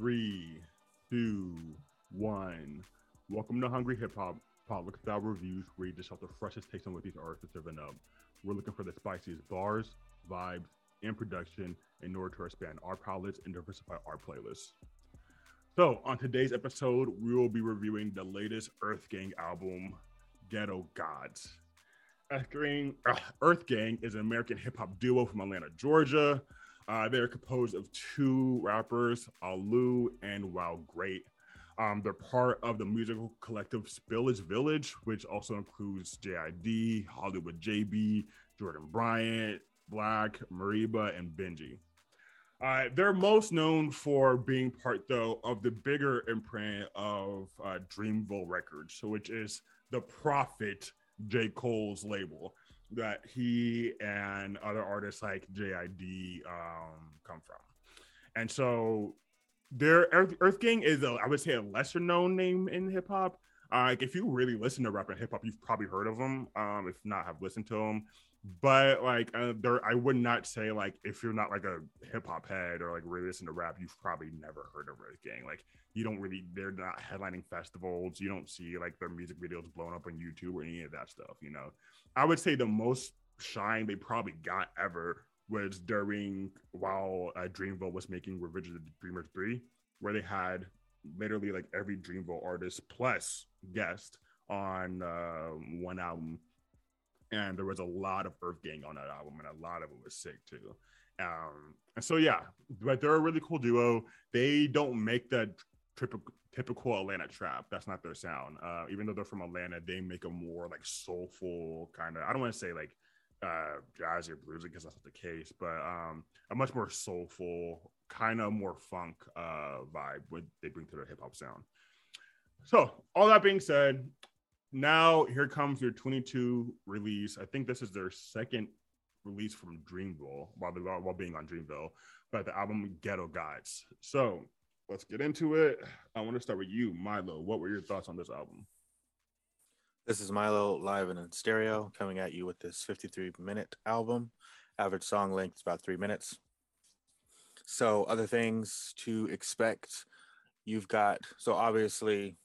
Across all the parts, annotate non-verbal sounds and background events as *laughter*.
Three, two, one. Welcome to Hungry Hip Hop, public style reviews where you just have the freshest takes on what these artists are serving up. We're looking for the spiciest bars, vibes, and production in order to expand our palettes and diversify our playlists. So, on today's episode, we will be reviewing the latest Earth Gang album, Ghetto Gods. Earth Gang is an American hip hop duo from Atlanta, Georgia. Uh, they're composed of two rappers, Olu and WowGr8. Um, they're part of the musical collective Spillage Village, which also includes JID, Hollywood JB, Jurdan Bryant, Black, Mereba, and Benji. Uh, they're most known for being part, though, of the bigger imprint of uh, Dreamville Records, which is the Prophet J. Cole's label that he and other artists like JID um, come from. And so their Earth, Earth Gang is, a, I would say, a lesser known name in hip hop. Uh, like if you really listen to rap and hip hop, you've probably heard of them. Um, if not, have listened to them but like uh, there i would not say like if you're not like a hip-hop head or like really listen to rap you've probably never heard of Earth Gang. Like you don't really they're not headlining festivals. You don't see like their music videos blown up on youtube or any of that stuff you know? I would say the most shine they probably got ever was during while uh, dreamville was making revenge of the dreamers 3 where they had literally like every dreamville artist plus guest on uh, one album and there was a lot of Earth Gang on that album, and a lot of it was sick too. Um, and so yeah, but they're a really cool duo. They don't make that typical typical Atlanta trap. That's not their sound. Uh, even though they're from Atlanta, they make a more like soulful kind of. I don't want to say like uh, jazz or bluesy because that's not the case, but um, a much more soulful, kind of more funk uh, vibe what they bring to their hip hop sound. So all that being said, now here comes your 22 release. I think this is their second release from Dreamville while they while being on Dreamville, but the album Ghetto Gods. So let's get into it. I want to start with you, Milo. What were your thoughts on this album? This is Milo live and in stereo coming at you with this 53 minute album. Average song length is about three minutes. So, other things to expect you've got so obviously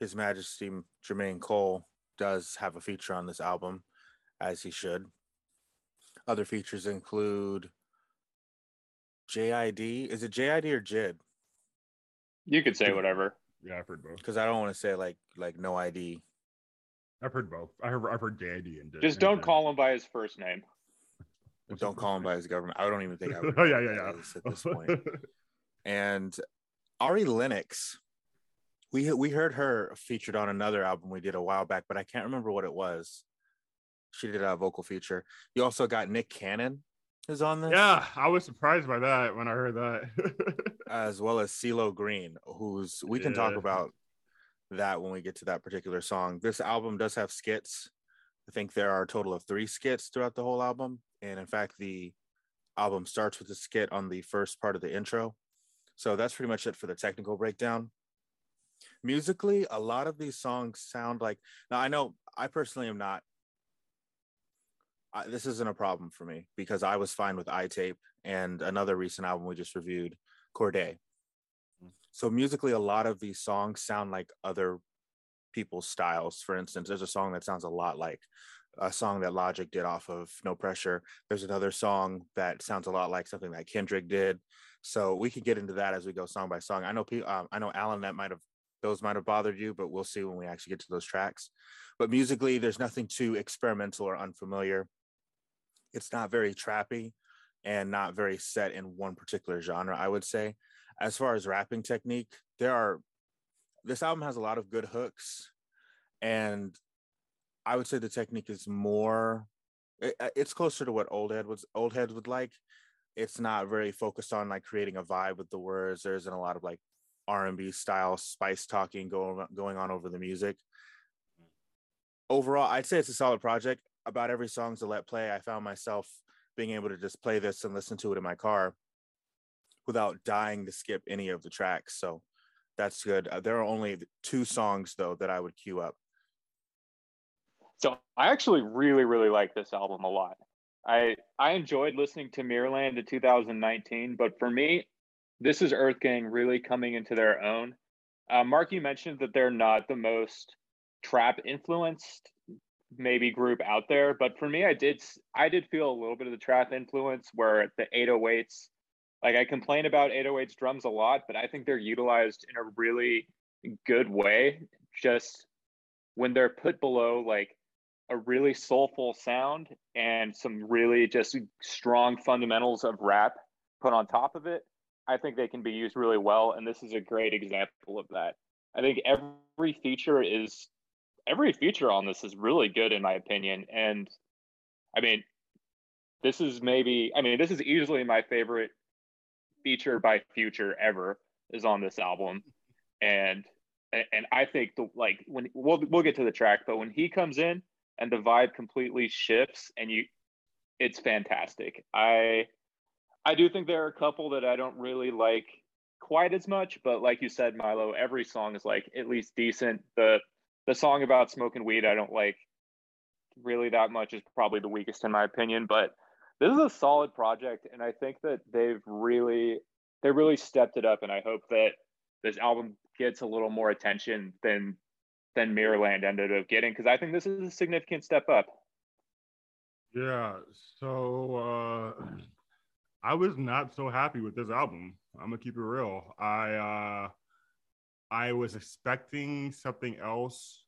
his Majesty Jermaine Cole does have a feature on this album, as he should. Other features include JID. Is it JID or JID? You could say whatever. Yeah, I've heard both. Because I don't want to say like like no ID. I've heard both. I have I've heard JID and just don't call him by his first name. don't call him by his government. I don't even think I *laughs* would. oh yeah, yeah, yeah. At this point. and Ari Lennox we we heard her featured on another album we did a while back, but I can't remember what it was. She did a vocal feature. You also got Nick Cannon is on this. Yeah, I was surprised by that when I heard that. *laughs* as well as CeeLo Green, who's we can yeah. talk about that when we get to that particular song. This album does have skits. I think there are a total of three skits throughout the whole album. And in fact, the album starts with a skit on the first part of the intro. So that's pretty much it for the technical breakdown musically a lot of these songs sound like now i know i personally am not I, this isn't a problem for me because i was fine with i-tape and another recent album we just reviewed cordae mm. so musically a lot of these songs sound like other people's styles. For instance there's a song that sounds a lot like a song that logic did off of no pressure. There's another song that sounds a lot like something that kendrick did. So we could get into that as we go song by song. I know um, i know alan that might have those might have bothered you, but we'll see when we actually get to those tracks. But musically, there's nothing too experimental or unfamiliar. It's not very trappy and not very set in one particular genre, I would say. As far as rapping technique, there are this album has a lot of good hooks and I would say the technique is more it, uh, it's closer to what old head was old heads would like. It's not very focused on like creating a vibe with the words. There isn't a lot of like R&B style spice talking going going on over the music. Overall, I'd say it's a solid project. About every song's a let play. I found myself being able to just play this and listen to it in my car without dying to skip any of the tracks. So that's good. Uh, there are only two songs though that I would queue up. So I actually really really like this album a lot. I I enjoyed listening to Mirrorland in 2019, but for me, this is Earth Gang really coming into their own. Uh, Mark, you mentioned that they're not the most trap influenced maybe group out there, but for me, I did I did feel a little bit of the trap influence where the 808s, like I complain about 808s drums a lot, but I think they're utilized in a really good way. Just when they're put below like a really soulful sound and some really just strong fundamentals of rap put on top of it, I think they can be used really well. And this is a great example of that. I think every feature is every feature on this is really good in my opinion. And I mean, this is maybe I mean, this is easily my favorite feature by future ever is on this album. And and I think the like when we'll we'll get to the track, but when he comes in and the vibe completely shifts and you it's fantastic. I I do think there are a couple that I don't really like quite as much, but like you said, Milo, every song is like at least decent. The the song about smoking weed I don't like really that much is probably the weakest in my opinion, but this is a solid project and I think that they've really they really stepped it up and I hope that this album gets a little more attention than than Mirrorland ended up getting because I think this is a significant step up. Yeah, so uh I was not so happy with this album. I'm gonna keep it real. I uh I was expecting something else.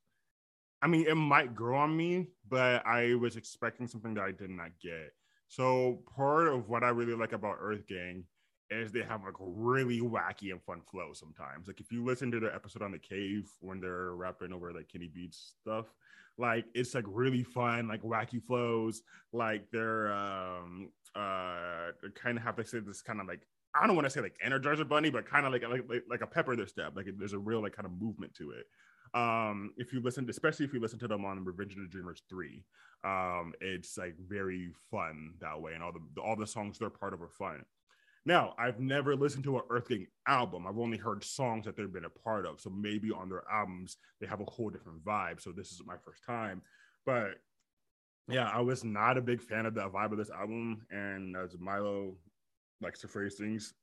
I mean, it might grow on me, but I was expecting something that I did not get. So part of what I really like about Earth Gang is they have like really wacky and fun flow sometimes. Like if you listen to the episode on the cave when they're rapping over like Kenny Beats stuff, like it's like really fun, like wacky flows. Like they're um uh kind of have to say this kind of like I don't want to say like Energizer Bunny, but kind of like, like like a pepper their step. Like there's a real like kind of movement to it. Um, if you listen, especially if you listen to them on Revenge of the Dreamers three, um, it's like very fun that way, and all the all the songs they're part of are fun. Now, I've never listened to an Earth Gang album. I've only heard songs that they've been a part of. So maybe on their albums they have a whole different vibe. So this is my first time, but yeah, I was not a big fan of the vibe of this album. And as Milo likes to phrase things,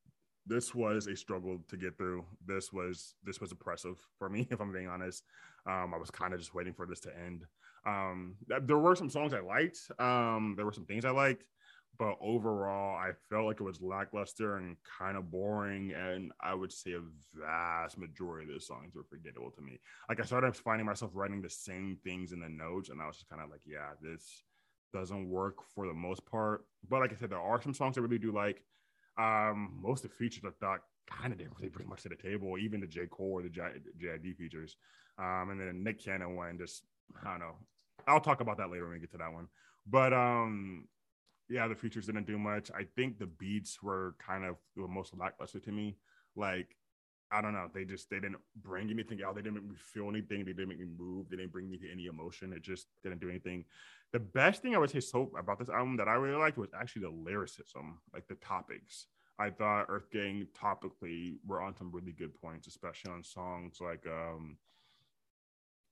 this was a struggle to get through. This was this was oppressive for me, *laughs* if I'm being honest. Um, I was kind of just waiting for this to end. Um, there were some songs I liked. Um, there were some things I liked, but overall, I felt like it was lackluster and kind of boring. And I would say a vast majority of the songs were forgettable to me. Like I started finding myself writing the same things in the notes, and I was just kind of like, yeah, this doesn't work for the most part. But like I said, there are some songs I really do like. Um, most of the features I thought kind of didn't really bring much to the table, even the J. Cole or the JID features. Um, and then the Nick Cannon one, just I don't know. I'll talk about that later when we get to that one. But um, yeah, the features didn't do much. I think the beats were kind of the most lackluster to me. Like, I don't know, they just they didn't bring anything out. They didn't make me feel anything. They didn't make me move. They didn't bring me to any emotion. It just didn't do anything. The best thing I would say so about this album that I really liked was actually the lyricism, like the topics. I thought Earth Gang topically were on some really good points, especially on songs like um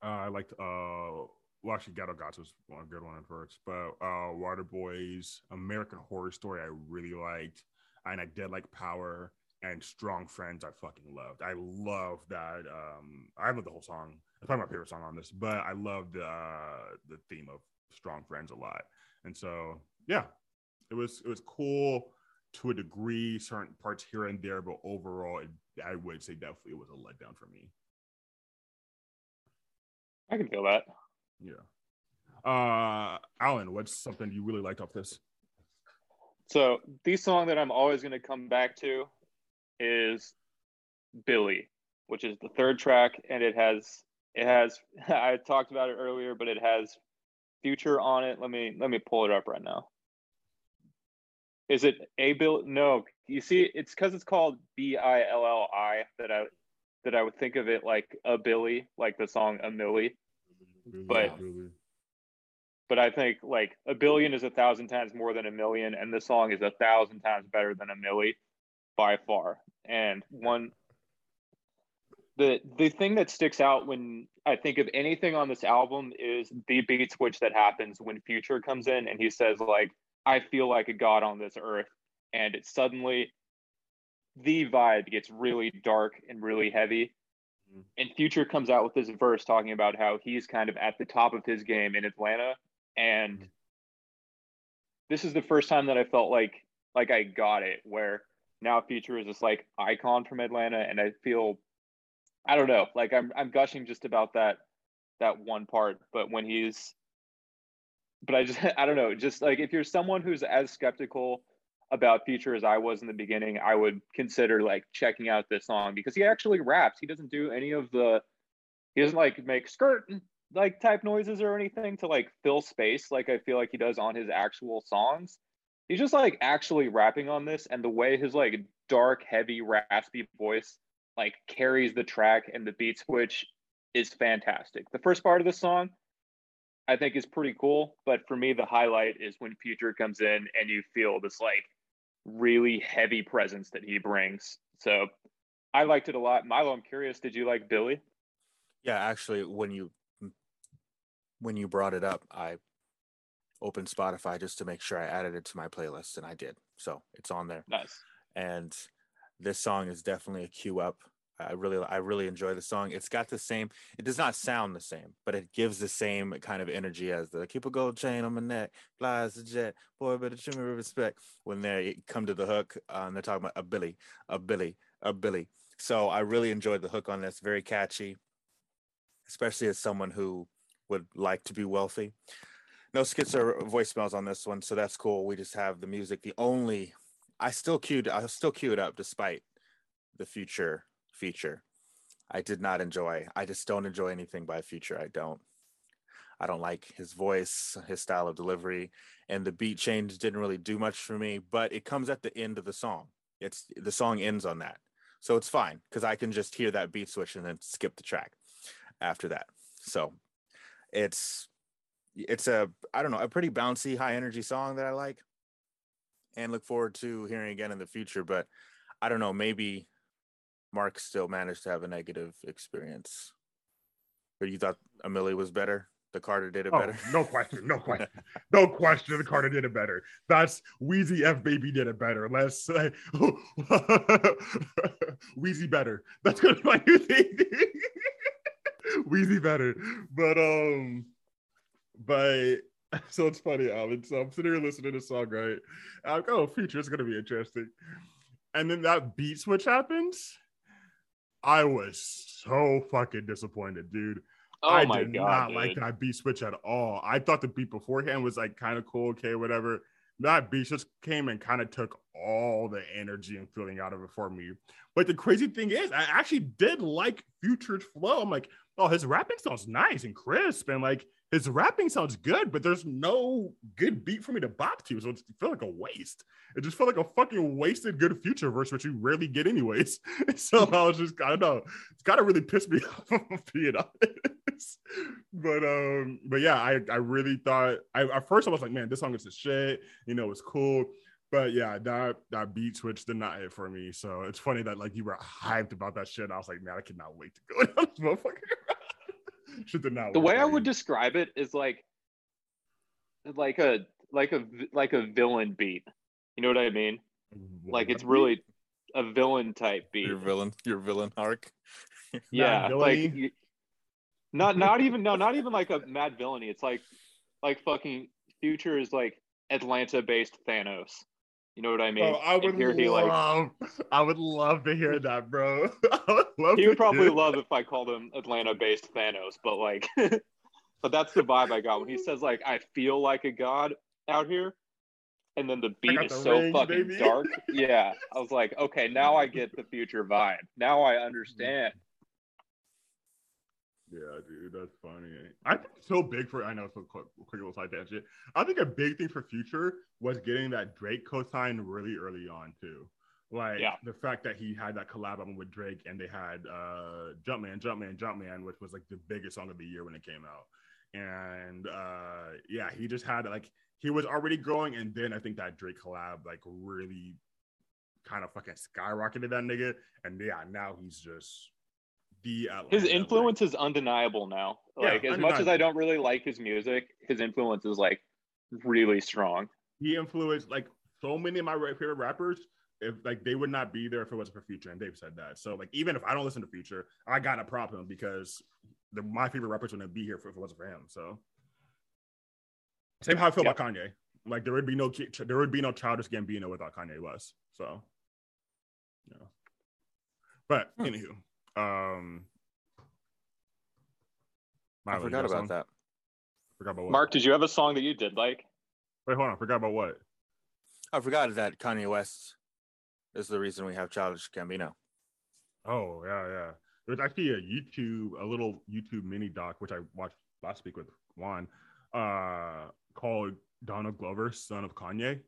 uh, I liked uh well, actually, Ghetto Gods was one a good one at first, but uh, Water Boys, American Horror Story, I really liked, and I did like Power and Strong Friends. I fucking loved. I love that. Um, I love the whole song. It's probably my favorite song on this, but I love the uh, the theme of Strong Friends a lot, and so yeah, it was it was cool to a degree, certain parts here and there, but overall, it, I would say definitely it was a letdown for me. I can feel that. Yeah. Uh, Alan, what's something you really liked off this? So the song that I'm always going to come back to is Billi, which is the third track, and it has it has *laughs* I talked about it earlier, but it has Future on it. Let me let me pull it up right now. Is it a bill? No, you see, it's because it's called B I L L I that I that I would think of it like a Billy, like the song A Milli but but I think like a billion is a thousand times more than a million, and this song is a thousand times better than a milli by far. And one the the thing that sticks out when I think of anything on this album is the beat switch that happens when Future comes in and he says like I feel like a god on this earth, and it suddenly the vibe gets really dark and really heavy. And Future comes out with this verse talking about how he's kind of at the top of his game in Atlanta. And mm-hmm. this is the first time that I felt like like I got it, where now Future is this like icon from Atlanta, and I feel I don't know, like I'm I'm gushing just about that that one part, but when he's but I just *laughs* I don't know, just like if you're someone who's as skeptical about Future as I was in the beginning, I would consider like checking out this song because he actually raps. He doesn't do any of the he doesn't like make skirt like type noises or anything to like fill space like I feel like he does on his actual songs. He's just like actually rapping on this and the way his like dark, heavy, raspy voice like carries the track and the beat switch is fantastic. The first part of the song I think is pretty cool, but for me the highlight is when Future comes in and you feel this like really heavy presence that he brings. So I liked it a lot. Milo, I'm curious, did you like Billi? Yeah, actually when you when you brought it up, I opened Spotify just to make sure I added it to my playlist and I did. So it's on there. Nice. And this song is definitely a cue up. I really I really enjoy the song. It's got the same. It does not sound the same, but it gives the same kind of energy as the "Keep a Gold Chain on My Neck," "Flies a Jet," "Boy Better Treat Me Respect." When they come to the hook, uh, and they're talking about a Billy, a Billy, a Billy. So I really enjoyed the hook on this. Very catchy, especially as someone who would like to be wealthy. No skits or voicemails on this one, so that's cool. We just have the music. The only I still queued I still queued up despite the future feature. I did not enjoy. I just don't enjoy anything by Future. I don't. I don't like his voice, his style of delivery, and the beat change didn't really do much for me. But it comes at the end of the song. It's the song ends on that, so it's fine because I can just hear that beat switch and then skip the track after that. So it's it's a I don't know a pretty bouncy, high energy song that I like, and look forward to hearing again in the future. But I don't know, maybe Mark still managed to have a negative experience. But you thought A Milli was better? The Carter did it oh, better. No question. No *laughs* question. no question. The Carter did it better. That's Weezy F Baby did it better. Let's say *laughs* Weezy better. That's gonna be my new thing. *laughs* Weezy better. But um but so it's funny, Alvin. So I'm sitting here listening to the song, right? I'm like, oh, future is gonna be interesting. And then that beat switch happens I was so fucking disappointed, dude. Oh I did God, not dude. like that beat switch at all. I thought the beat beforehand was like kind of cool, okay, whatever. That beat just came and kind of took all the energy and feeling out of it for me. But the crazy thing is, I actually did like Future's flow. I'm like, oh, his rapping sounds nice and crisp, and like his rapping sounds good, but there's no good beat for me to bop to. So it felt like a waste. It just felt like a fucking wasted good future verse, which you rarely get anyways. *laughs* so I was just, I don't know. It's gotta really piss me *laughs* off being honest. *laughs* But um, but yeah, I I really thought I at first I was like, man, this song is a shit. You know, it's cool. But yeah, that that beat switch did not hit for me. So it's funny that like you were hyped about that shit. I was like, man, I cannot wait to go down this motherfucker. Shit did not. The way I would describe it is like, like a like a like a villain beat. You know what I mean? Like it's really a villain type beat. Your villain, your villain arc. *laughs* yeah, like not not even no, not even like a Madvillainy. It's like like fucking Future is like Atlanta based Thanos. You know what I mean? Oh, I would love. He, like, I would love to hear that, bro. *laughs* would he would probably love if I called him Atlanta-based Thanos, but like, *laughs* but that's the vibe I got when he says like, "I feel like a god out here," and then the beat is the so fucking baby. dark. *laughs* Yeah, I was like, okay, now I get the future vibe. Now I understand. Yeah, dude, that's funny. I think so big for I know so quick, quick little side tangent. I think a big thing for Future was getting that Drake co-sign really early on too. Like yeah. the fact that he had that collab album with Drake and they had uh Jumpman, Jumpman, Jumpman, which was like the biggest song of the year when it came out. And uh yeah, he just had like he was already growing, and then I think that Drake collab like really kind of fucking skyrocketed that nigga. And yeah, now he's just the his influence is undeniable now. Like yeah, as much as I don't really like his music, his influence is like really strong. He influenced like so many of my favorite rappers if like they would not be there if it wasn't for Future, and they've said that. So like even if I don't listen to Future, I got a problem because the, my favorite rappers wouldn't be here if it wasn't for him. So same how I feel about Kanye. Like there would be no there would be no childish Gambino without Kanye West. So yeah. But hmm. anywho, um, I forgot about that. Forgot about what? Mark, did you have a song that you did like? Wait, hold on. Forgot about what? I forgot that Kanye West is the reason we have Childish Gambino. Oh yeah, yeah. There's actually a YouTube, a little YouTube mini doc which I watched last week with Juan, uh, called Donald Glover, son of Kanye,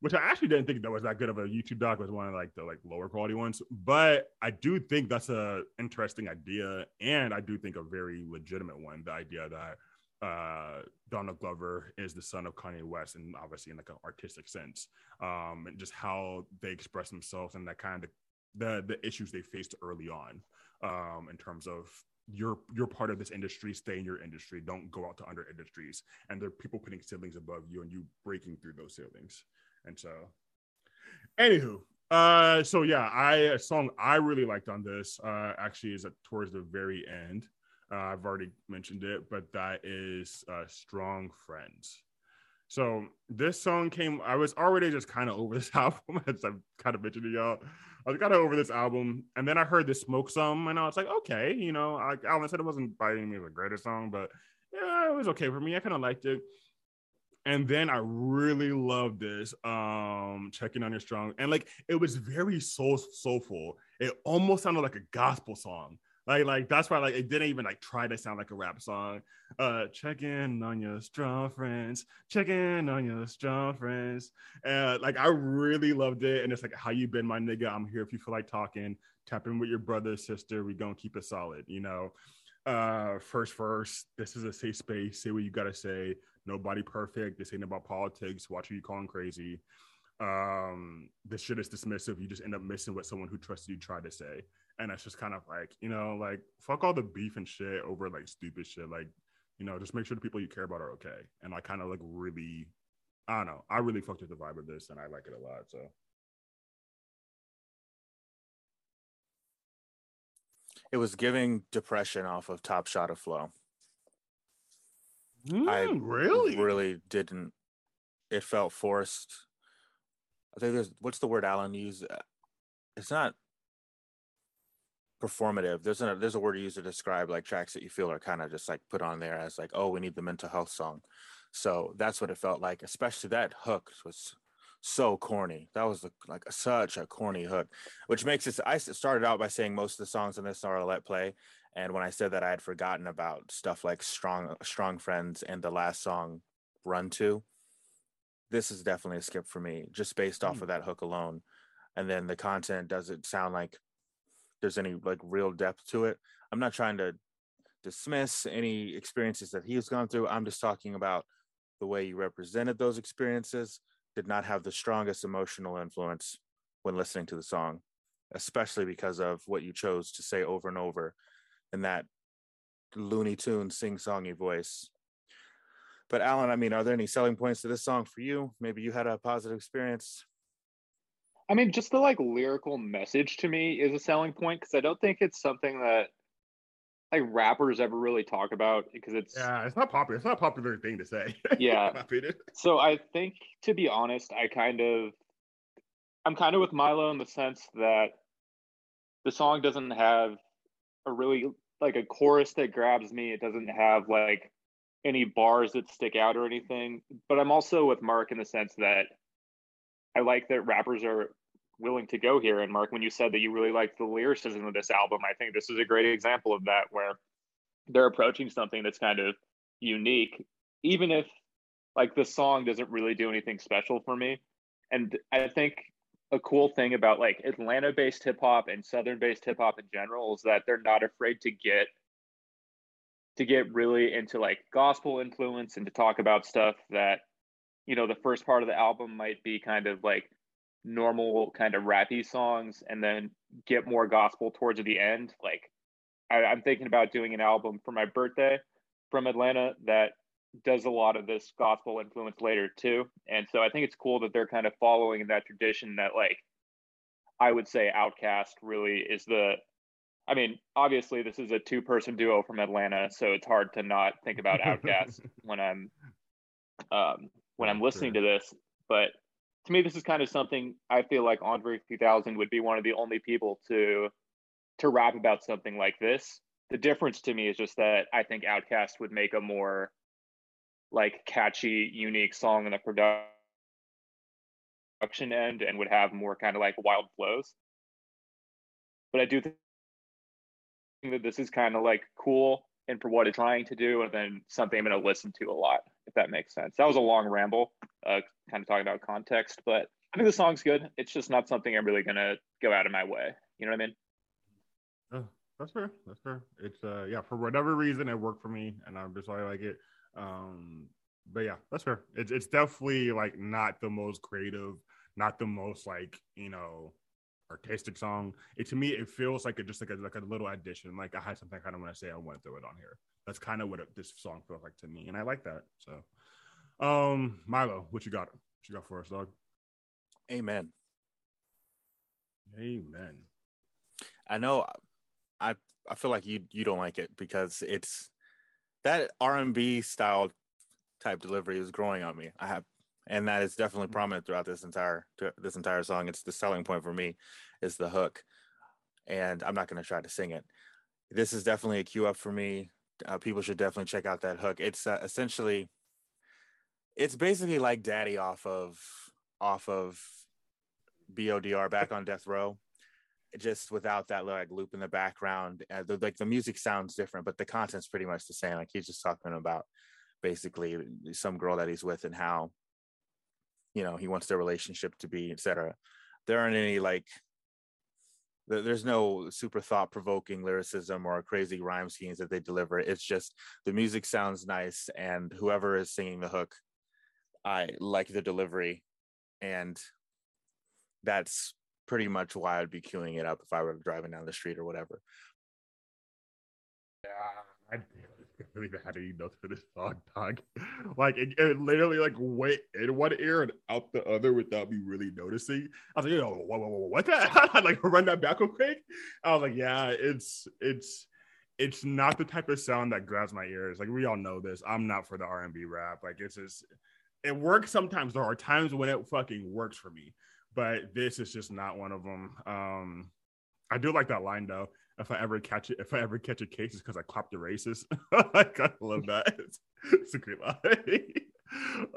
which I actually didn't think that was that good of a YouTube doc. Was one of like the like lower quality ones, but I do think that's a interesting idea, and I do think a very legitimate one. The idea that uh, Donald Glover is the son of Kanye West, and obviously in like an artistic sense, um, and just how they express themselves and that kind of the the issues they faced early on, um, in terms of you're you're part of this industry, stay in your industry, don't go out to under industries, and there are people putting ceilings above you and you breaking through those ceilings, and so, anywho, uh, so yeah, I a song I really liked on this uh actually is at, towards the very end. Uh, I've already mentioned it, but that is uh, Strong Friends. So this song came, I was already just kind of over this *laughs* album, as I've kind of mentioned to y'all. I was kind of over this album. And then I heard this Smoke Some, and I was like, okay, you know, I, Alan said, it wasn't by any means the greatest song, but yeah, it was okay for me. I kind of liked it. And then I really loved this, um, checking on your strong, and like it was very soul soulful. It almost sounded like a gospel song. Like, like that's why like it didn't even like try to sound like a rap song. Uh, check in on your strong friends, check in on your strong friends. And like I really loved it. And it's like, how you been, my nigga? I'm here if you feel like talking. Tap in with your brother, sister. We gonna keep it solid, you know. Uh, first verse. This is a safe space. Say what you gotta say. Nobody perfect. This ain't about politics. Watch who you calling crazy. Um, this shit is dismissive. You just end up missing what someone who trusted you tried to say and it's just kind of like you know like fuck all the beef and shit over like stupid shit like you know just make sure the people you care about are okay and i kind of like really i don't know i really fucked with the vibe of this and i like it a lot so it was giving depression off of top shot of flow mm, i really really didn't it felt forced i think there's what's the word alan used it's not performative. There's a there's a word you use to describe like tracks that you feel are kind of just like put on there as like, oh, we need the mental health song. So that's what it felt like. Especially that hook was so corny. That was like such a corny hook, which makes it. I started out by saying most of the songs in this are let play, and when I said that, I had forgotten about stuff like strong strong friends and the last song, Run to. This is definitely a skip for me, just based off mm. of that hook alone. And then the content doesn't sound like there's any like real depth to it. I'm not trying to dismiss any experiences that he's gone through. I'm just talking about the way you represented those experiences did not have the strongest emotional influence when listening to the song, especially because of what you chose to say over and over in that Looney Tune sing songy voice. But Alan, I mean, are there any selling points to this song for you? Maybe you had a positive experience. I mean, just the like lyrical message to me is a selling point because I don't think it's something that like rappers ever really talk about because it's yeah, it's not popular. It's not a popular thing to say. *laughs* Yeah. so I think to be honest, I kind of I'm kind of with Milo in the sense that the song doesn't have a really like a chorus that grabs me. It doesn't have like any bars that stick out or anything. But I'm also with Mark in the sense that I like that rappers are willing to go here. And Mark, when you said that you really liked the lyricism of this album, I think this is a great example of that, where they're approaching something that's kind of unique, even if like the song doesn't really do anything special for me. And I think a cool thing about like Atlanta based hip hop and Southern based hip hop in general is that they're not afraid to get to get really into like gospel influence and to talk about stuff that you know the first part of the album might be kind of like normal kind of rappy songs and then get more gospel towards the end. Like I, I'm thinking about doing an album for my birthday from Atlanta that does a lot of this gospel influence later too. And so I think it's cool that they're kind of following that tradition that like I would say OutKast really is the. I mean, obviously, this is a two-person duo from Atlanta, so it's hard to not think about OutKast *laughs* when I'm um, when I'm listening to this. But to me, this is kind of something I feel like Andre 3000 would be one of the only people to to rap about something like this. The difference to me is just that I think OutKast would make a more like catchy, unique song in the production end and would have more kind of like wild flows. But I do think that this is kind of like cool and for what it's trying to do, and then something I'm going to listen to a lot, if that makes sense. That was a long ramble, uh, kind of talking about context, but I think the song's good. It's just not something I'm really going to go out of my way. You know what I mean? Oh, that's fair. That's fair. It's uh yeah, for whatever reason it worked for me and I'm just I like it. Um but yeah, that's fair. It's it's definitely like not the most creative, not the most like, you know, artistic song. It to me it feels like it just like a like a little addition. Like I had something I kind of want to say I went through it on here. That's kind of what it, this song feels like to me, and I like that. So, um, Milo, what you got? What you got for us, dog? Amen. Amen. I know I I feel like you you don't like it because it's that R and B style type delivery is growing on me. I have, and that is definitely prominent throughout this entire this entire song. It's the selling point for me, is the hook, and I'm not going to try to sing it. This is definitely a cue up for me. Uh, people should definitely check out that hook. It's uh, essentially, it's basically like Daddy off of off of BODR back on death row just without that like loop in the background uh, the, like the music sounds different but the content's pretty much the same like he's just talking about basically some girl that he's with and how you know he wants their relationship to be etc there aren't any like there's no super thought provoking lyricism or crazy rhyme schemes that they deliver. It's just the music sounds nice and whoever is singing the hook i like the delivery and that's pretty much why I'd be queuing it up if I were driving down the street or whatever. Yeah, I really had any notes for this song, dog. *laughs* Like it, it, literally like went in one ear and out the other without me really noticing. I was like, yo, what, what, that? I like run that back real quick. I was like, yeah, it's it's it's not the type of sound that grabs my ears. Like we all know this. I'm not for the R and B rap. Like it's just it works sometimes. There are times when it fucking works for me but this is just not one of them. Um, I do like that line though. If I ever catch it, if I ever catch a case, it's because I clapped the racist. *laughs* I kind of love that. *laughs* It's, it's a great line.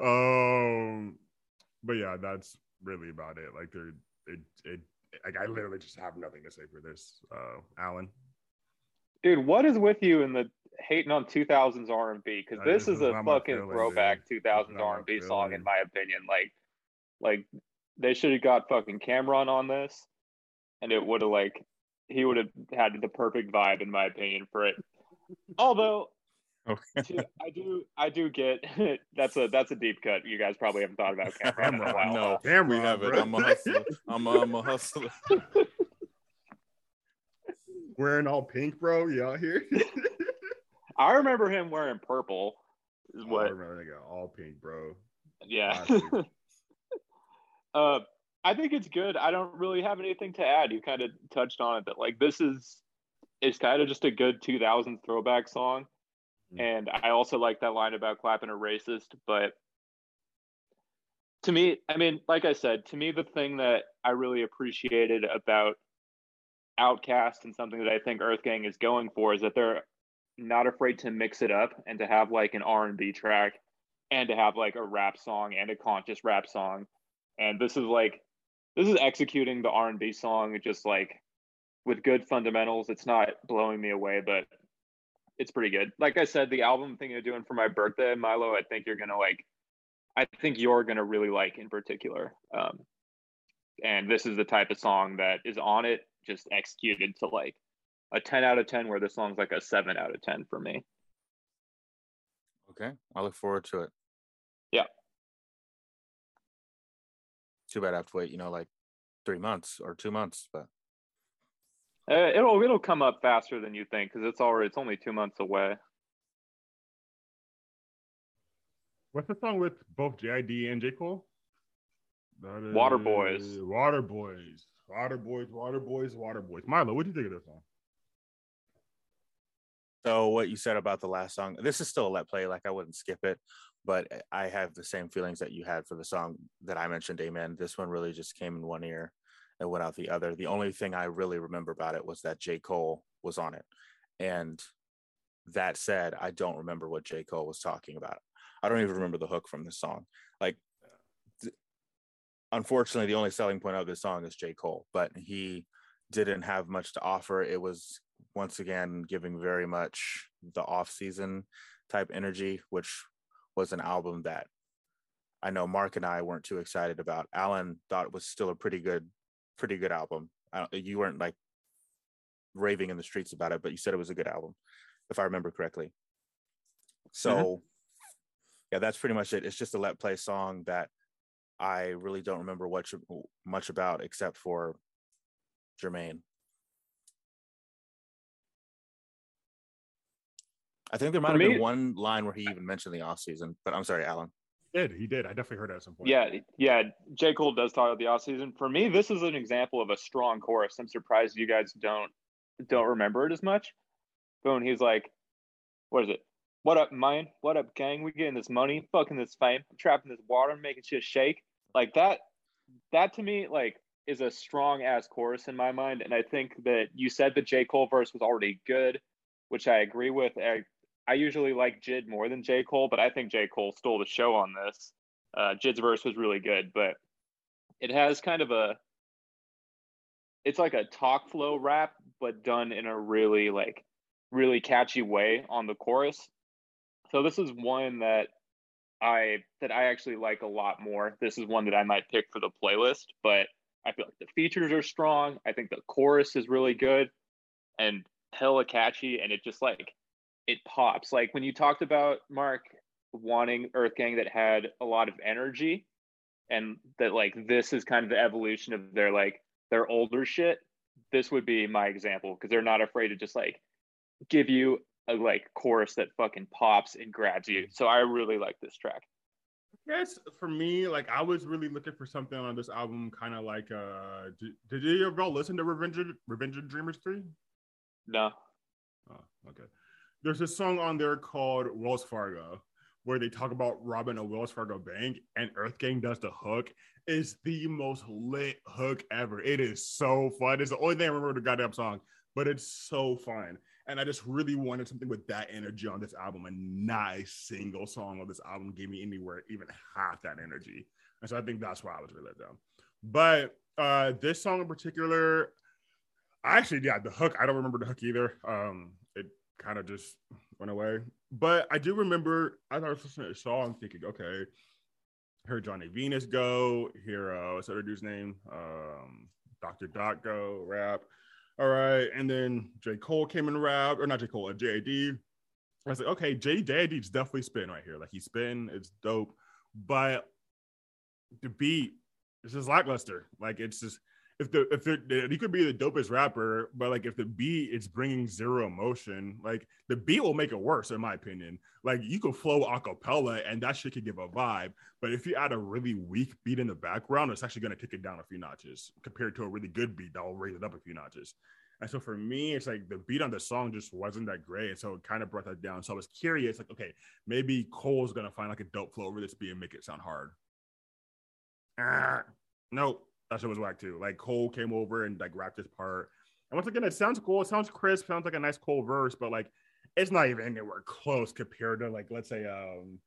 *laughs* um, but yeah, that's really about it. Like there, it, it, like I literally just have nothing to say for this. Uh, Alan, dude, what is with you in the hating on 2000s R&B? Because this, is, a fucking feeling, throwback dude. 2000s R&B song, in my opinion. Like, like they should have got fucking Cam'ron on this, and it would have like he would have had the perfect vibe in my opinion for it. Although okay. I do I do get *laughs* that's a that's a deep cut. You guys probably haven't thought about Cam'ron. Cam'ron *laughs* no, *laughs* Cam'ron, we haven't. I'm a hustler. I'm a, I'm a hustler. Wearing all pink, bro. You out here? I remember him wearing purple. Is oh, what? I remember all pink, bro. Yeah. Uh, I think it's good. I don't really have anything to add. You kind of touched on it that like this is is kind of just a good 2000s throwback song. Mm-hmm. And I also like that line about clapping a racist, but to me, I mean, like I said, to me the thing that I really appreciated about OutKast and something that I think EarthGang is going for is that they're not afraid to mix it up and to have like an R&B track and to have like a rap song and a conscious rap song and this is like this is executing the r&b song just like with good fundamentals. It's not blowing me away but it's pretty good. Like i said the album thing you're doing for my birthday milo i think you're gonna like i think you're gonna really like in particular. Um and this is the type of song that is on it just executed to like a 10 out of 10 where this song's like a 7 out of 10 for me. Okay i look forward to it too bad I have to wait, you know, like three months or two months, but uh, it'll it'll come up faster than you think because it's already it's only two months away. What's the song with both JID and J Cole? Water Boys. Water Boys. Water Boys, Water Boys, Water Boys. Milo, what do you think of this song? So what you said about the last song, this is still a let play. Like I wouldn't skip it, but eh, I have the same feelings that you had for the song that I mentioned. Amen. This one really just came in one ear and went out the other. The only thing I really remember about it was that J Cole was on it, and that said, I don't remember what J Cole was talking about. I don't even remember the hook from the song. Like, th- unfortunately, the only selling point of this song is J Cole, but he didn't have much to offer. It was once again giving very much the off season type energy, which was an album that I know Mark and I weren't too excited about. Alan thought it was still a pretty good, pretty good album. you weren't like raving in the streets about it, but you said it was a good album, if I remember correctly. So, mm-hmm. yeah, that's pretty much it. It's just a let play song that I really don't remember what much about except for Jermaine. I think there might For have me, been one line where he even mentioned the off season, but I'm sorry, Alan. He did he did? I definitely heard that at some point. Yeah, yeah. J Cole does talk about the off season. For me, this is an example of a strong chorus. I'm surprised you guys don't don't remember it as much. Boom, he's like, "What is it? What up, man? What up, gang? We getting this money, fucking this fame. I'm trapping this water, making shit shake." Like that. That to me, like, is a strong ass chorus in my mind, and I think that you said the J Cole verse was already good, which I agree with. I I usually like Jid more than J. Cole, but I think J. Cole stole the show on this. Uh, Jid's verse was really good, but it has kind of a it's like a talk flow rap, but done in a really like really catchy way on the chorus. So this is one that I that I actually like a lot more. This is one that I might pick for the playlist, but I feel like the features are strong. I think the chorus is really good and hella catchy, and it just like it pops. Like when you talked about Mark wanting Earth Gang that had a lot of energy, and that like this is kind of the evolution of their like their older shit. This would be my example because they're not afraid to just like give you a like chorus that fucking pops and grabs you. So I really like this track. Yes, for me, like I was really looking for something on this album, kind of like uh did, did you ever listen to Revenge Revenge of Dreamers 3? No. Oh, okay there's a song on there called Wells Fargo where they talk about robbing a Wells Fargo bank and Earth Gang does the hook. It's the most lit hook ever. It is so fun. It's the only thing I remember the goddamn song, but it's so fun. And I just really wanted something with that energy on this album, and not a single song on this album gave me anywhere even half that energy. And so I think that's why I was really let down. But uh, this song in particular, I actually, yeah, the hook, I don't remember the hook either. Um, kind of just went away. But I do remember I was listening to the song thinking, okay, heard Johnny Venus go, hear uh what's the other dude's name? Um Doctur Dot go rap. All right. And then J. Cole came in rap, or not J. Cole, uh, JID. I was like, okay, J JID's definitely spin right here. Like he's spin, it's dope. But the beat is just lackluster. Like it's just if the if he could be the dopest rapper, but like if the beat is bringing zero emotion, like the beat will make it worse, in my opinion. Like you could flow acapella and that shit could give a vibe, but if you add a really weak beat in the background, it's actually to kick it down a few notches compared to a really good beat that will raise it up a few notches. And so for me, it's like the beat on the song just wasn't that great. And so it kind of brought that down. So I was curious, like, okay, maybe Cole's gonna find like a dope flow over this beat and make it sound hard. Ah, nope that shit was whack too. Like Cole came over and like rapped his part. And once again, it sounds cool. It sounds crisp. Sounds like a nice Cole verse, but like it's not even anywhere close compared to like let's say um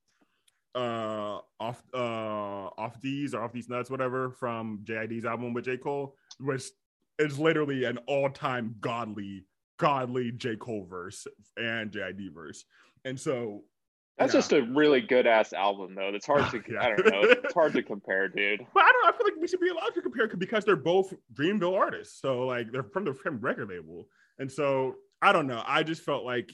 uh off uh Off Deez or off these nuts whatever from JID's album with J Cole, which is literally an all time godly godly J Cole verse and JID verse. And so that's yeah. just a really good ass album, though. That's hard *laughs* to yeah. I don't know. It's hard to compare, dude. But I don't. I feel like we should be allowed to compare because they're both Dreamville artists. So like they're from the same record label, and so I don't know. I just felt like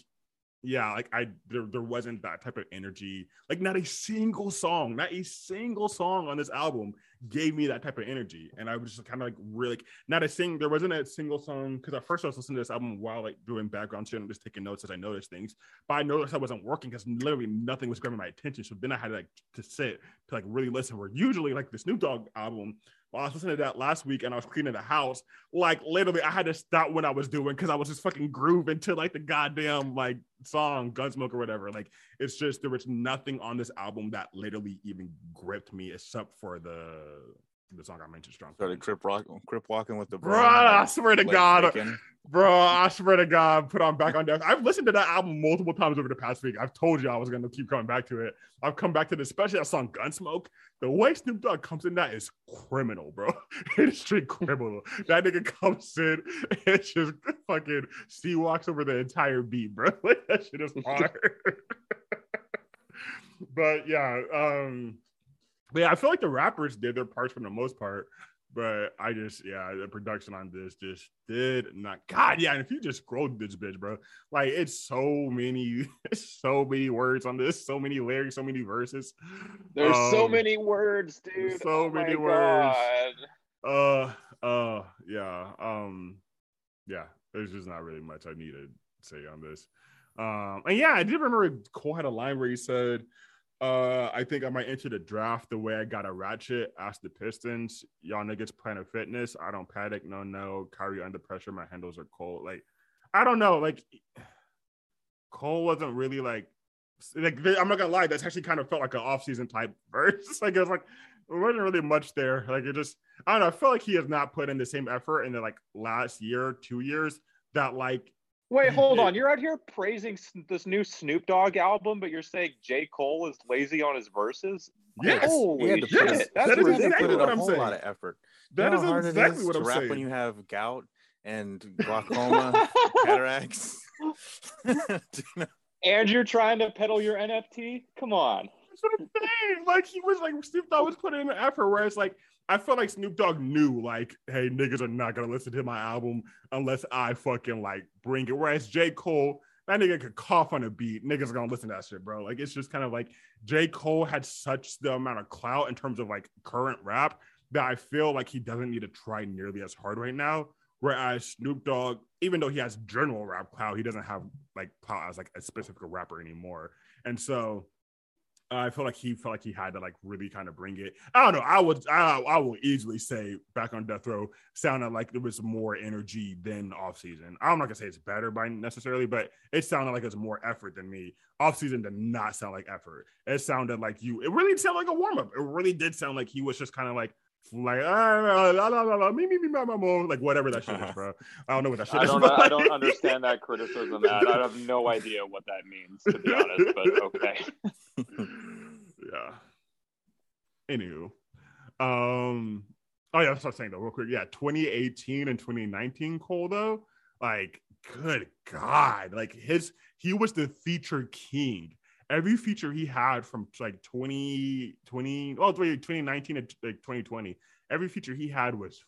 yeah, like I there, there wasn't that type of energy. Like not a single song, not a single song on this album gave me that type of energy. And I was just kind of like really not a sing. There wasn't a single song because at first I was listening to this album while like doing background shit and just taking notes as I noticed things. But I noticed I wasn't working because literally nothing was grabbing my attention. So then I had to like to sit to like really listen. Where usually like the Snoop Dogg album, I was listening to that last week and I was cleaning the house. Like literally, I had to stop what I was doing because I was just fucking grooving to like the goddamn like song Gunsmoke or whatever. Like it's just there was nothing on this album that literally even gripped me except for the the song I mentioned, Strong. Started crip rock, crip walking with the bro. I swear to God, bro. I swear to God, put on back on death. I've listened to that album multiple times over the past week. I've told you I was gonna keep coming back to it. I've come back to this, especially that song Gunsmoke. The way Snoop Dogg comes in that is criminal, bro. *laughs* it's straight criminal. That nigga comes in *laughs* and just fucking sea walks over the entire beat, bro. *laughs* Like that shit is hard. but yeah, um but yeah, I feel like the rappers did their parts for the most part. But I just, yeah, the production on this just did not. God, yeah. And if you just scroll this bitch, bro, like it's so many, *laughs* so many words on this, so many lyrics, so many verses. There's um, so many words, dude. So oh many words. Uh, uh, yeah. Um, yeah. There's just not really much I need to say on this. Um, and yeah, I did remember Cole had a line where he said, uh, I think I might enter the draft the way I got a ratchet. Ask the Pistons. Y'all niggas plan Planet Fitness. I don't panic. No, no. Kyrie under pressure. My handles are cold. Like, I don't know. Like, *sighs* Cole wasn't really like, like I'm not gonna lie. That's actually kind of felt like an off-season type *laughs* verse. like it was like there wasn't really much there. Like it just, I don't know. I feel like he has not put in the same effort in the like last year, two years that like Wait, hold on. You're out here praising this new Snoop Dogg album, but you're saying J. Cole is lazy on his verses? Yes. Holy yes. shit. That's that is exactly what I'm saying. A lot of effort. That is exactly what I'm rap saying. when you have gout and *laughs* glaucoma, cataracts. *laughs* and you're trying to peddle your NFT? Come on. That's what I'm saying. Like he was like Snoop Dogg was putting in an effort where it's like I feel like Snoop Dogg knew, like, hey, niggas are not gonna listen to my album unless I fucking like bring it. Whereas J. Cole, that nigga could cough on a beat. Niggas are gonna listen to that shit, bro. Like, it's just kind of like J. Cole had such the amount of clout in terms of like current rap that I feel like he doesn't need to try nearly as hard right now. Whereas Snoop Dogg, even though he has general rap clout, he doesn't have like clout as like a specific rapper anymore. And so I feel like he felt like he had to like really kind of bring it. I don't know. I would I, I will easily say back on death row sounded like there was more energy than off season. I'm not gonna say it's better by necessarily, but it sounded like it was more effort than me. Off season did not sound like effort. It sounded like you. It really sounded like a warm up. It really did sound like he was just kind of like like ah, la, la, la, la, me, me, me, my, my, like whatever that shit is, *laughs* bro. I don't know what that shit I is. Don't, I don't *laughs* understand that criticism. I have no idea what that means, to be honest. But *laughs* okay. Yeah. Anywho, um, oh yeah, what I'm saying though. Real quick, yeah, 2018 and 2019 Cole though, like, good God, like his he was the feature king every feature he had from like 2020, oh, 2019 to like 2020, every feature he had was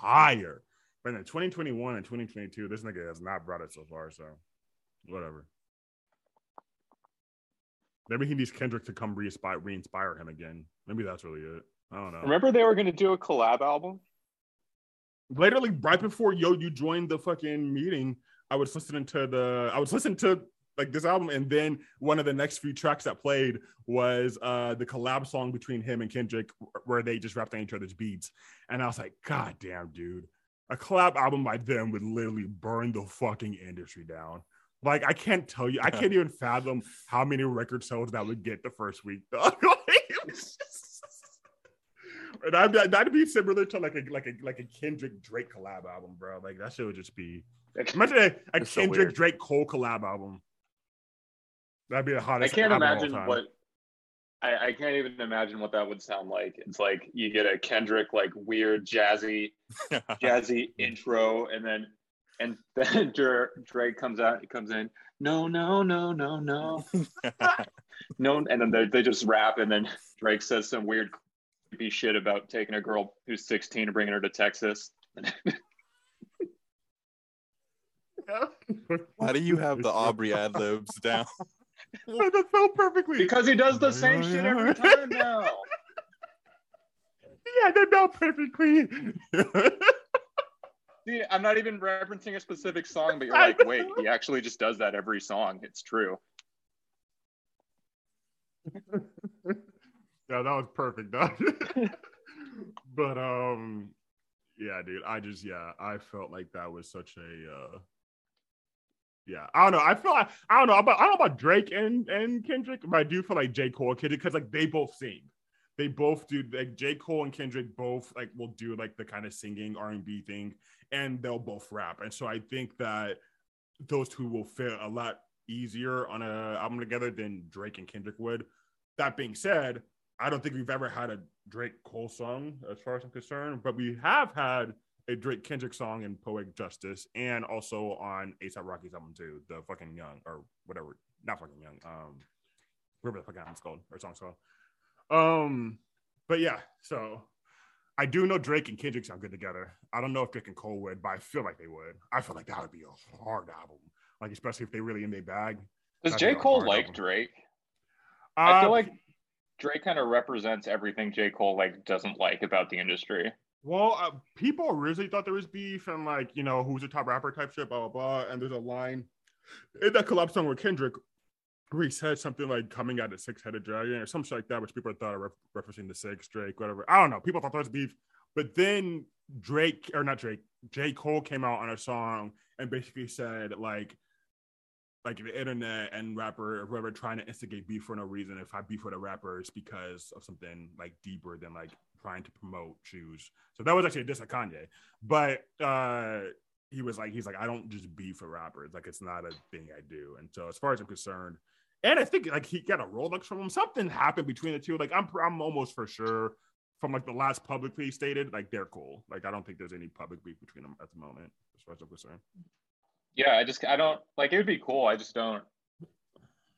fire. But then 2021 and 2022, this nigga has not brought it so far. So whatever. Maybe he needs Kendrick to come re-inspire, re-inspire him again. Maybe that's really it. I don't know. Remember they were going to do a collab album? Literally right before yo you joined the fucking meeting, I was listening to the I was listening to like this album and then one of the next few tracks that played was uh the collab song between him and kendrick where they just rapped on each other's beats and i was like god damn dude a collab album by them would literally burn the fucking industry down like i can't tell you i *laughs* can't even fathom how many record sales that would get the first week *laughs* *laughs* and that'd, that'd be similar to like a like a like a kendrick drake collab album bro like that shit would just be imagine a, a kendrick so drake cole collab album That'd be the hottest. I can't imagine what. I, I can't even imagine what that would sound like. It's like you get a Kendrick like weird jazzy, jazzy intro, and then and *laughs* then Drake comes out. He comes in. No, no, no, no, no, *laughs* no, and then they, they just rap, and then Drake says some weird creepy shit about taking a girl who's 16 and bringing her to Texas. *laughs* Why do you have the Aubrey ad libs down? that fell perfectly. Because he does the same oh, shit every time now. yeah, that fell perfectly. See, I'm not even referencing a specific song, but you're *laughs* like, wait, he actually just does that every song. It's true. yeah, that was perfect, dog. *laughs* but um, yeah, dude, I just yeah, I felt like that was such a uh, yeah, I don't know. I feel like I don't know about I don't know about Drake and and Kendrick, but I do feel like J Cole and Kendrick because like they both sing. They both do like J Cole and Kendrick both like will do like the kind of singing R and B thing, and they'll both rap. And so I think that those two will fit a lot easier on a album together than Drake and Kendrick would. That being said, I don't think we've ever had a Drake Cole song as far as I'm concerned, but we have had a Drake Kendrick song in Poetic Justice and also on ASAP Rocky's album too, the fucking young or whatever, not fucking young, um, whatever the fuck album's called or song's called. Um, but yeah, so I do know Drake and Kendrick sound good together. I don't know if Drake and Cole would, but I feel like they would. I feel like that would be a hard album, like especially if they really in their bag. Does J Cole like album. Drake? Uh, I feel like Drake kind of represents everything J Cole like doesn't like about the industry. Well, uh, people originally thought there was beef and like you know who's the top rapper type shit, blah blah blah. And there's a line in that collab song with Kendrick he said something like coming out of six headed dragon or something like that, which people thought are referencing the six Drake, whatever. I don't know. People thought there was beef, but then Drake or not Drake, J Cole came out on a song and basically said like like the internet and rapper or whoever trying to instigate beef for no reason. If I beef with a rapper, it's because of something like deeper than like trying to promote shoes. So that was actually a diss at Kanye. But uh he was like, he's like, I don't just beef for rappers. Like it's not a thing I do. And so as far as I'm concerned, and I think like he got a Rolex from him. Something happened between the two. Like I'm I'm almost for sure from like the last publicly stated, like they're cool. Like I don't think there's any public beef between them at the moment, as far as I'm concerned. Yeah, I just I don't like it would be cool. I just don't.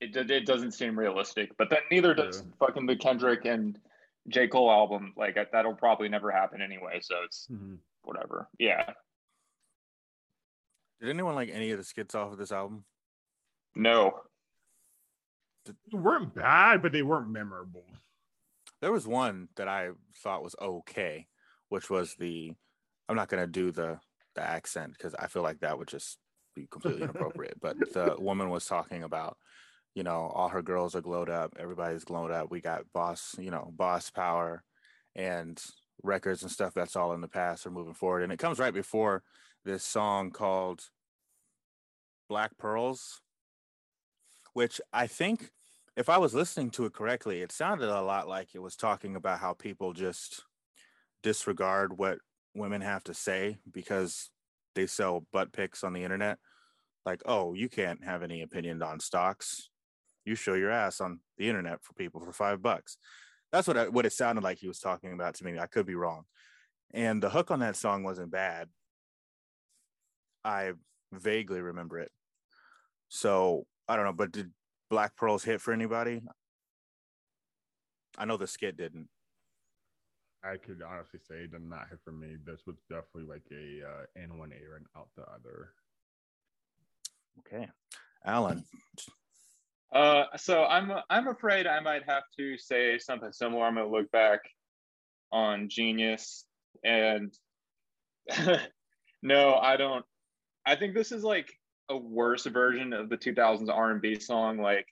It it doesn't seem realistic. But then neither does yeah. fucking the Kendrick and J Cole album. Like that'll probably never happen anyway. So it's mm-hmm. whatever. Yeah. Did anyone like any of the skits off of this album? No. They weren't bad, but they weren't memorable. There was one that I thought was okay, which was the I'm not gonna do the the accent because I feel like that would just be completely *laughs* inappropriate. but the woman was talking about, you know, all her girls are glowed up, everybody's glowed up. We got boss, you know, boss power and records and stuff that's all in the past or moving forward. And it comes right before this song called Black Pearls, which I think if I was listening to it correctly, it sounded a lot like it was talking about how people just disregard what women have to say because they sell butt pics on the internet. Like, oh, you can't have any opinion on stocks. You show your ass on the internet for people for five bucks. That's what I, what it sounded like he was talking about to me. I could be wrong. And the hook on that song wasn't bad. I vaguely remember it. So I don't know, but did Black Pearls hit for anybody? I know the skit didn't. I could honestly say it did not hit for me. This was definitely like a uh, in one ear and out the other. Okay, Alan. Uh, so I'm I'm afraid I might have to say something similar. I'm gonna look back on Genius and *laughs* no, I don't. I think this is like a worse version of the 2000s R&B song. Like,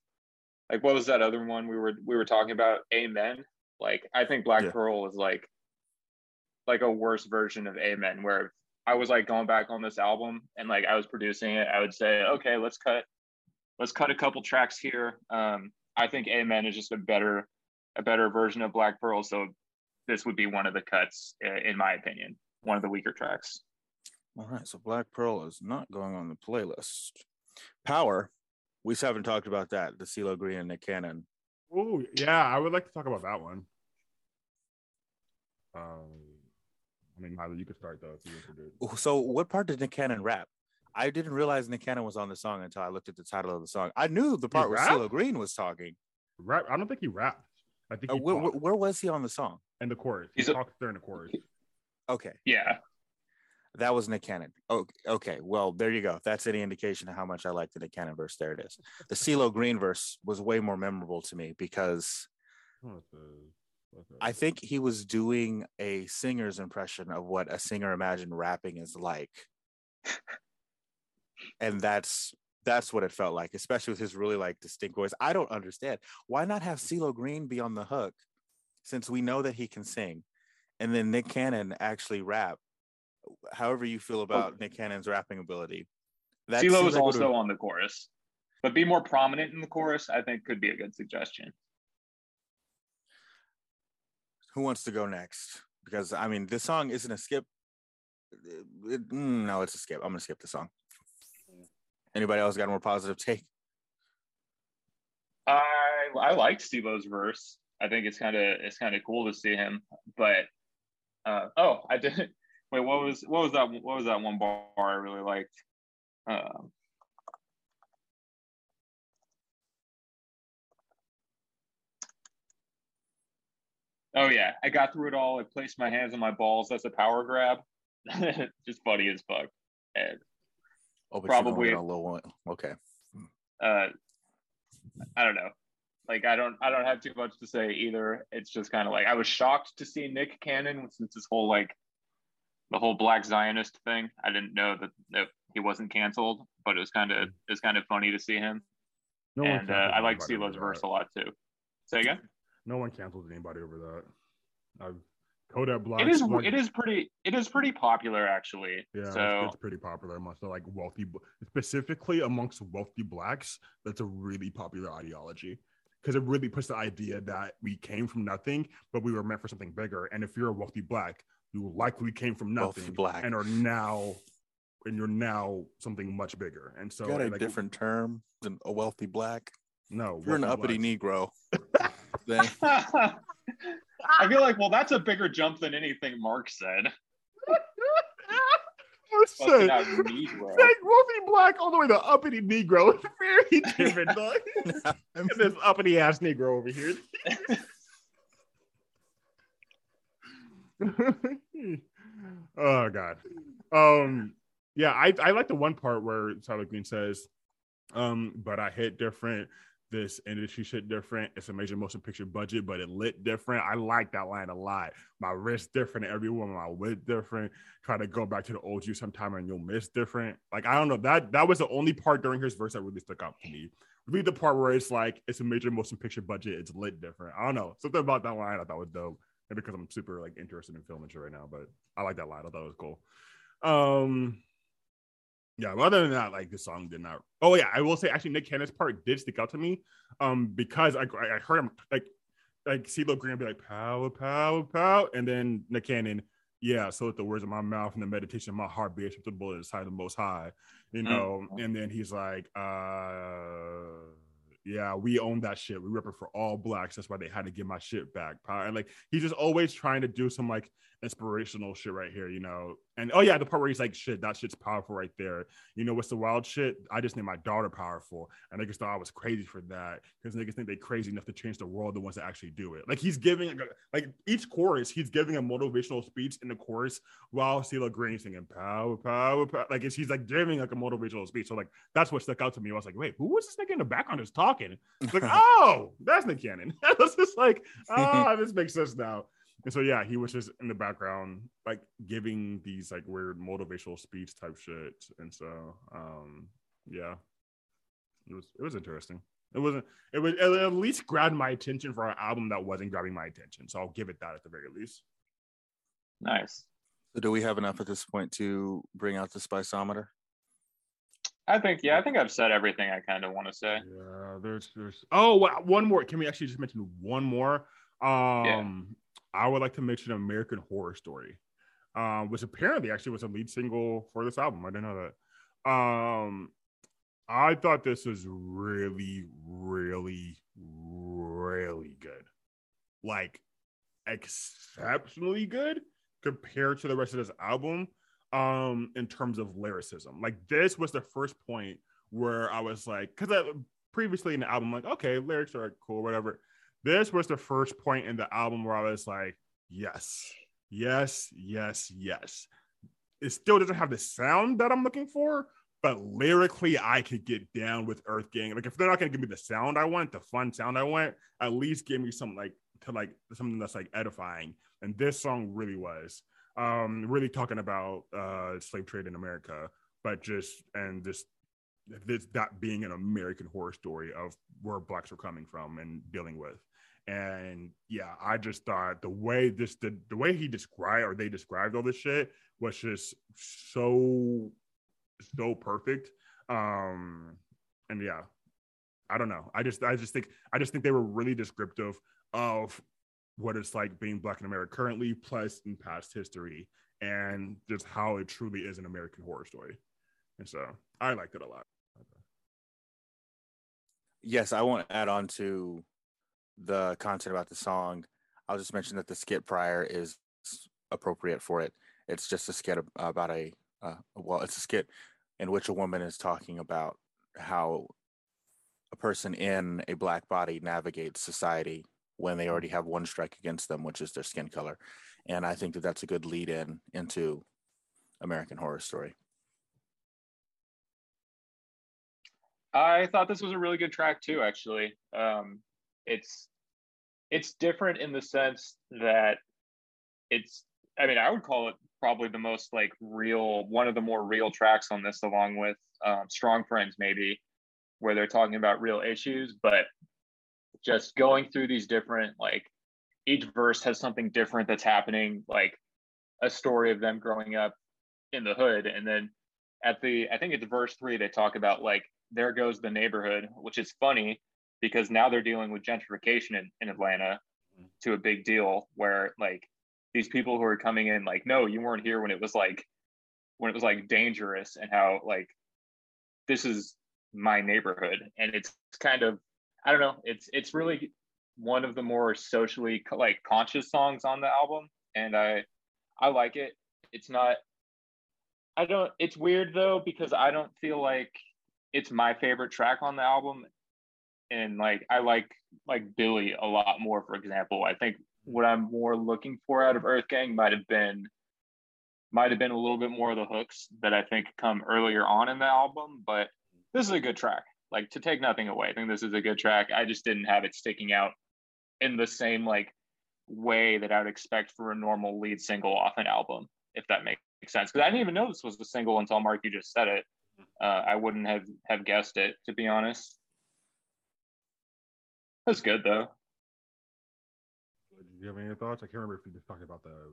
like what was that other one we were we were talking about? Amen. Like I think Black yeah. Pearl was like like a worse version of Amen, where I was like going back on this album and like I was producing it, I would say, okay, let's cut let's cut a couple tracks here. Um, I think Amen is just a better a better version of Black Pearl, so this would be one of the cuts, in my opinion, one of the weaker tracks. All right, so Black Pearl is not going on the playlist. Power, we haven't talked about that. The CeeLo Green and Nick Cannon. Oh yeah, I would like to talk about that one. Um, I mean, Miley, you could start though if introduce. So, what part did Nick Cannon rap? I didn't realize Nick Cannon was on the song until I looked at the title of the song. I knew the part where CeeLo Green was talking. Rap? I don't think he rapped. I think uh, where, where, was he on the song? In the chorus. He talked during the chorus. Okay. Yeah. That was Nick Cannon. Oh, okay. Well, there you go. that's any indication of how much I like the Nick Cannon verse. There it is. The CeeLo Green verse was way more memorable to me because I think he was doing a singer's impression of what a singer imagined rapping is like. *laughs* and that's that's what it felt like, especially with his really like distinct voice. I don't understand. Why not have CeeLo Green be on the hook since we know that he can sing? and then Nick Cannon actually rap. However you feel about Nick Cannon's rapping ability, that CeeLo is also on the chorus, but be more prominent in the chorus. I think could be a good suggestion. Who wants to go next? Because I mean, this song isn't a skip. It, mm, no, it's a skip. I'm gonna skip the song. Anybody else got a more positive take? I I liked CeeLo's verse. I think it's kind of it's kind of cool to see him. But uh, oh, I did. Wait, what was what was that? What was that one bar I really liked? Um, oh yeah, I got through it all. I placed my hands on my balls. That's a power grab. *laughs* Just funny as fuck. And oh, probably a little one. Okay. Uh, I don't know. Like I don't I don't have too much to say either. It's just kind of like I was shocked to see Nick Cannon since this whole like the whole Black Zionist thing. I didn't know that, that he wasn't canceled, but it was kind of it's kind of funny to see him. No and uh, I like CeeLo's verse a lot too. Say again. No one canceled anybody over that. I've Kodak Black. It is. Like, it is pretty. It is pretty popular, actually. Yeah, so it's, it's pretty popular amongst the, like wealthy, specifically amongst wealthy blacks. That's a really popular ideology because it really puts the idea that we came from nothing, but we were meant for something bigger. And if you're a wealthy black, you likely came from nothing black. and are now and you're now something much bigger. And so you got a like, different term than a wealthy black. No, you're an uppity Negro. *laughs* I feel like, well, that's a bigger jump than anything Mark said. Saying, like wealthy black all the way to uppity Negro. *laughs* It's very different. *laughs* and this uppity ass Negro over here. Oh God. Um. Yeah, I I like the one part where Tyler Green says, um, but I hit different this industry shit different. It's a major motion picture budget, but it lit different. I like that line a lot. My wrist different, everyone my wit different. Try to go back to the old you sometime and you'll miss different. Like I don't know that that was the only part during his verse that really stuck out to me. Really, the part where it's like it's a major motion picture budget, it's lit different. I don't know something about that line I thought was dope, and because I'm super like interested in film and shit right now, but I like that line. I thought it was cool. Um, yeah, other than that, like the song did not. Oh yeah, I will say actually Nick Cannon's part did stick out to me, um, because I I heard him like like CeeLo Green be like power power power, and then Nick Cannon, yeah. So with the words of my mouth and the meditation of my heart be acceptable in the sight of the Most High, you mm. know. Mm-hmm. And then he's like, uh yeah, we own that shit. We rep it for all blacks. That's why they had to get my shit back. And like he's just always trying to do some like inspirational shit right here, you know. And oh yeah, the part where he's like, shit, that shit's powerful right there. You know what's the wild shit? I just named my daughter powerful. And niggas thought I was crazy for that. Because niggas think they crazy enough to change the world, the ones that actually do it. Like he's giving like each chorus, he's giving a motivational speech in the chorus while CeeLo Green singing power, power, power. Like he's like giving like a motivational speech. So like that's what stuck out to me. I was like, wait, who was this nigga in the background just talking? It's like, *laughs* oh, that's Nick Cannon. *laughs* I was just like, oh, this makes sense now. And so yeah, he was just in the background, like giving these like weird motivational speech type shit. And so um yeah. It was it was interesting. It wasn't it was it at least grabbed my attention for an album that wasn't grabbing my attention. So I'll give it that at the very least. Nice. So do we have enough at this point to bring out the spiceometer? I think yeah, I think I've said everything I kind of want to say. Yeah, there's there's oh one more. Can we actually just mention one more? Um I would like to mention American Horror Story, um, which apparently actually was a lead single for this album. I didn't know that. Um, I thought this was really, really, really good. Like exceptionally good compared to the rest of this album um in terms of lyricism. Like this was the first point where I was like cuz previously in the album like okay, lyrics are cool whatever. This was the first point in the album where I was like, yes, yes, yes, yes. It still doesn't have the sound that I'm looking for, but lyrically, I could get down with Earth Gang. Like, if they're not gonna give me the sound I want, the fun sound I want, at least give me something like to like something that's like edifying. And this song really was. Um, really talking about uh slave trade in America, but just and just this that being an American horror story of where blacks are coming from and dealing with And yeah, I just thought the way this the, the way he described or they described all this shit was just so so perfect. Um and yeah, I don't know. I just I just think I just think they were really descriptive of what it's like being black in America currently, plus in past history, and just how it truly is an American horror story. And so I liked it a lot. Yes, I want to add on to the content about the song. I'll just mention that the skit prior is appropriate for it. It's just a skit about a uh, well, it's a skit in which a woman is talking about how a person in a black body navigates society when they already have one strike against them, which is their skin color. And I think that that's a good lead in into American Horror Story. I thought this was a really good track too. Actually, um, it's it's different in the sense that it's. I mean, I would call it probably the most like real, one of the more real tracks on this, along with um, "Strong Friends," maybe, where they're talking about real issues. But just going through these different like each verse has something different that's happening, like a story of them growing up in the hood, and then at the I think it's verse three they talk about like there goes the neighborhood, which is funny because now they're dealing with gentrification in, in Atlanta mm-hmm. to a big deal where like these people who are coming in like no you weren't here when it was like when it was like dangerous and how like this is my neighborhood and it's kind of i don't know it's it's really one of the more socially like conscious songs on the album and i i like it it's not i don't it's weird though because i don't feel like it's my favorite track on the album and like i like like Billi a lot more for example. I think what i'm more looking for out of earth gang might have been might have been a little bit more of the hooks that i think come earlier on in the album but this is a good track. Like to take nothing away i think this is a good track. I just didn't have it sticking out in the same like way that i would expect for a normal lead single off an album if that makes sense. Because i didn't even know this was a single until mark you just said it. Uh, I wouldn't have have guessed it to be honest. That's good though. Do you have any thoughts? I can't remember if you just talked about the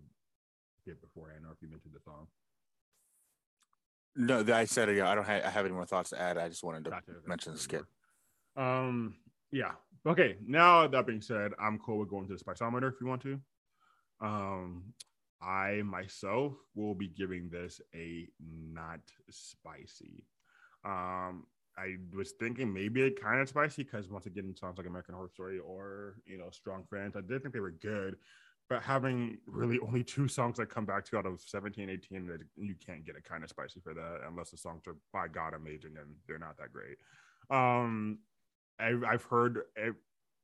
skit beforehand or if you mentioned the song. No, I said yeah, I don't have, I have any more thoughts to add. I just wanted to gotcha. mention the skit. Um, yeah. Okay. Now that being said, I'm cool with going to the spiceometer if you want to. Um, I myself will be giving this a not spicy. Um, I was thinking maybe a kind of spicy because once again, it sounds like American Horror Story or you know Strong Friends. I did think they were good, but having really only two songs that come back to out of 17, 18, that you can't get it kind of spicy for that unless the songs are by God amazing and they're not that great. Um, I've, I've heard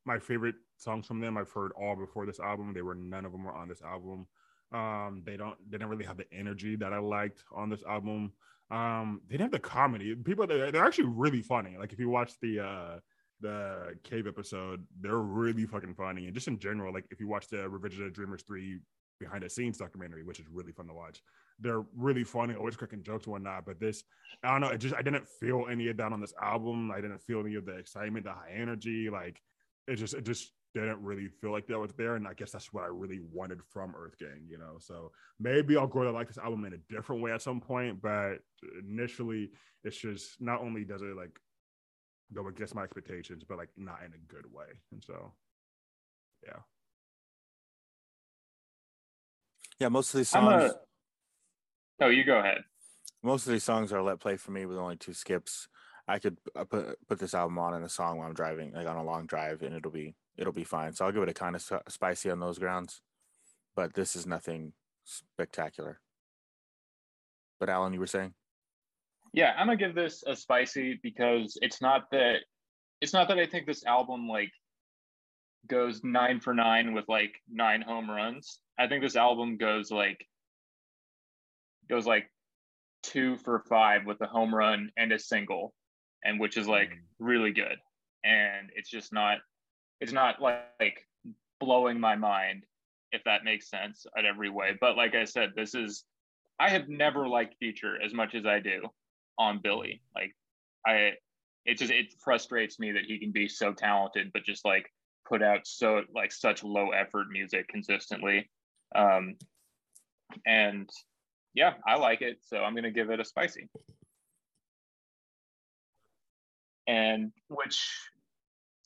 my favorite songs from them. I've heard all before this album. They were none of them were on this album. Um, they don't they didn't really have the energy that I liked on this album. Um, they didn't have the comedy. People they're, they're actually really funny. Like if you watch the uh the cave episode, they're really fucking funny. And just in general, like if you watch the Revenge of Dreamers 3 behind the scenes documentary, which is really fun to watch. They're really funny, always cracking jokes and whatnot. But this, I don't know, it just I didn't feel any of that on this album. I didn't feel any of the excitement, the high energy. Like it just it just didn't really feel like that was there. And I guess that's what I really wanted from Earth Gang, you know. So maybe I'll grow to like this album in a different way at some point. But initially, it's just not only does it like go against my expectations, but like not in a good way. And so, yeah. Yeah, most of these songs. A... Oh, you go ahead. Most of these songs are let play for me with only two skips. I could uh, put put this album on in a song while I'm driving, like on a long drive, and it'll be it'll be fine. So I'll give it a kind of spicy on those grounds, but this is nothing spectacular. But Alan, you were saying? Yeah, I'm gonna give this a spicy because it's not that it's not that I think this album like goes nine for nine with like nine home runs. I think this album goes like goes like two for five with a home run and a single, and which is like mm. really good. And it's just not it's not like, like blowing my mind if that makes sense at every way but like i said this is i have never liked future as much as i do on Billi like i it just it frustrates me that he can be so talented but just like put out so like such low effort music consistently. Um, and yeah, I like it. So I'm gonna give it a spicy. And which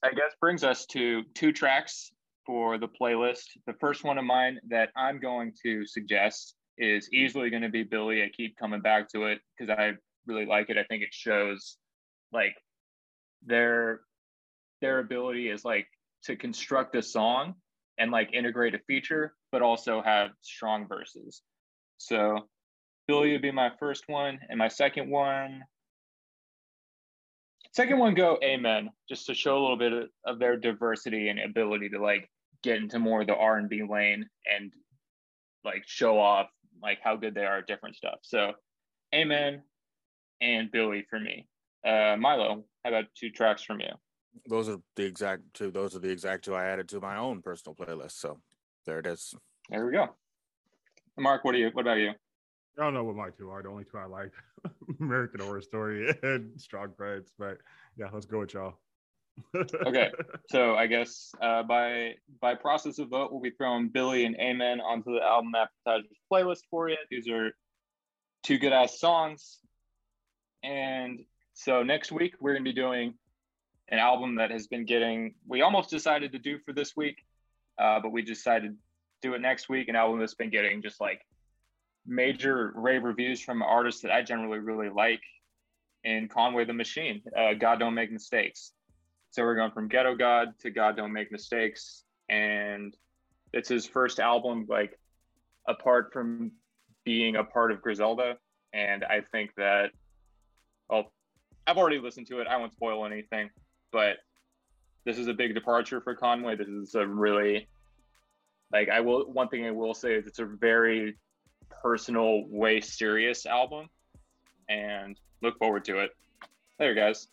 I guess brings us to two tracks for the playlist. The first one of mine that I'm going to suggest is easily going to be Billi. I keep coming back to it because I really like it. I think it shows like their their ability is like to construct a song and like integrate a feature, but also have strong verses. So Billi would be my first one, and my second one. Second one, go Amen, just to show a little bit of, their diversity and ability to like get into more of the R and B lane and like show off like how good they are at different stuff. So, Amen and Billi for me. Uh, Milo, how about two tracks from you? Those are the exact two. Those are the exact two I added to my own personal playlist. So there it is. There we go. Mark, what are you? What about you? I don't know what my two are. The only two I like: *laughs* American Horror Story and Strong Friends. But yeah, let's go with y'all. okay, *laughs* so I guess uh, by by process of vote, we'll be throwing Billi and Amen onto the album appetizers playlist for you. These are two good ass songs, and so next week we're gonna be doing an album that has been getting. We almost decided to do for this week, uh, but we decided to do it next week. An album that's been getting just like major rave reviews from artists that I generally really like. In Conway the Machine, uh, God Don't Make Mistakes. So we're going from Ghetto God to God Don't Make Mistakes. And it's his first album, like apart from being a part of Griselda. And I think that, well, I've already listened to it. I won't spoil anything, but this is a big departure for Conway. This is a really, like, I will, one thing I will say is it's a very personal, way serious album. And look forward to it. Later, guys.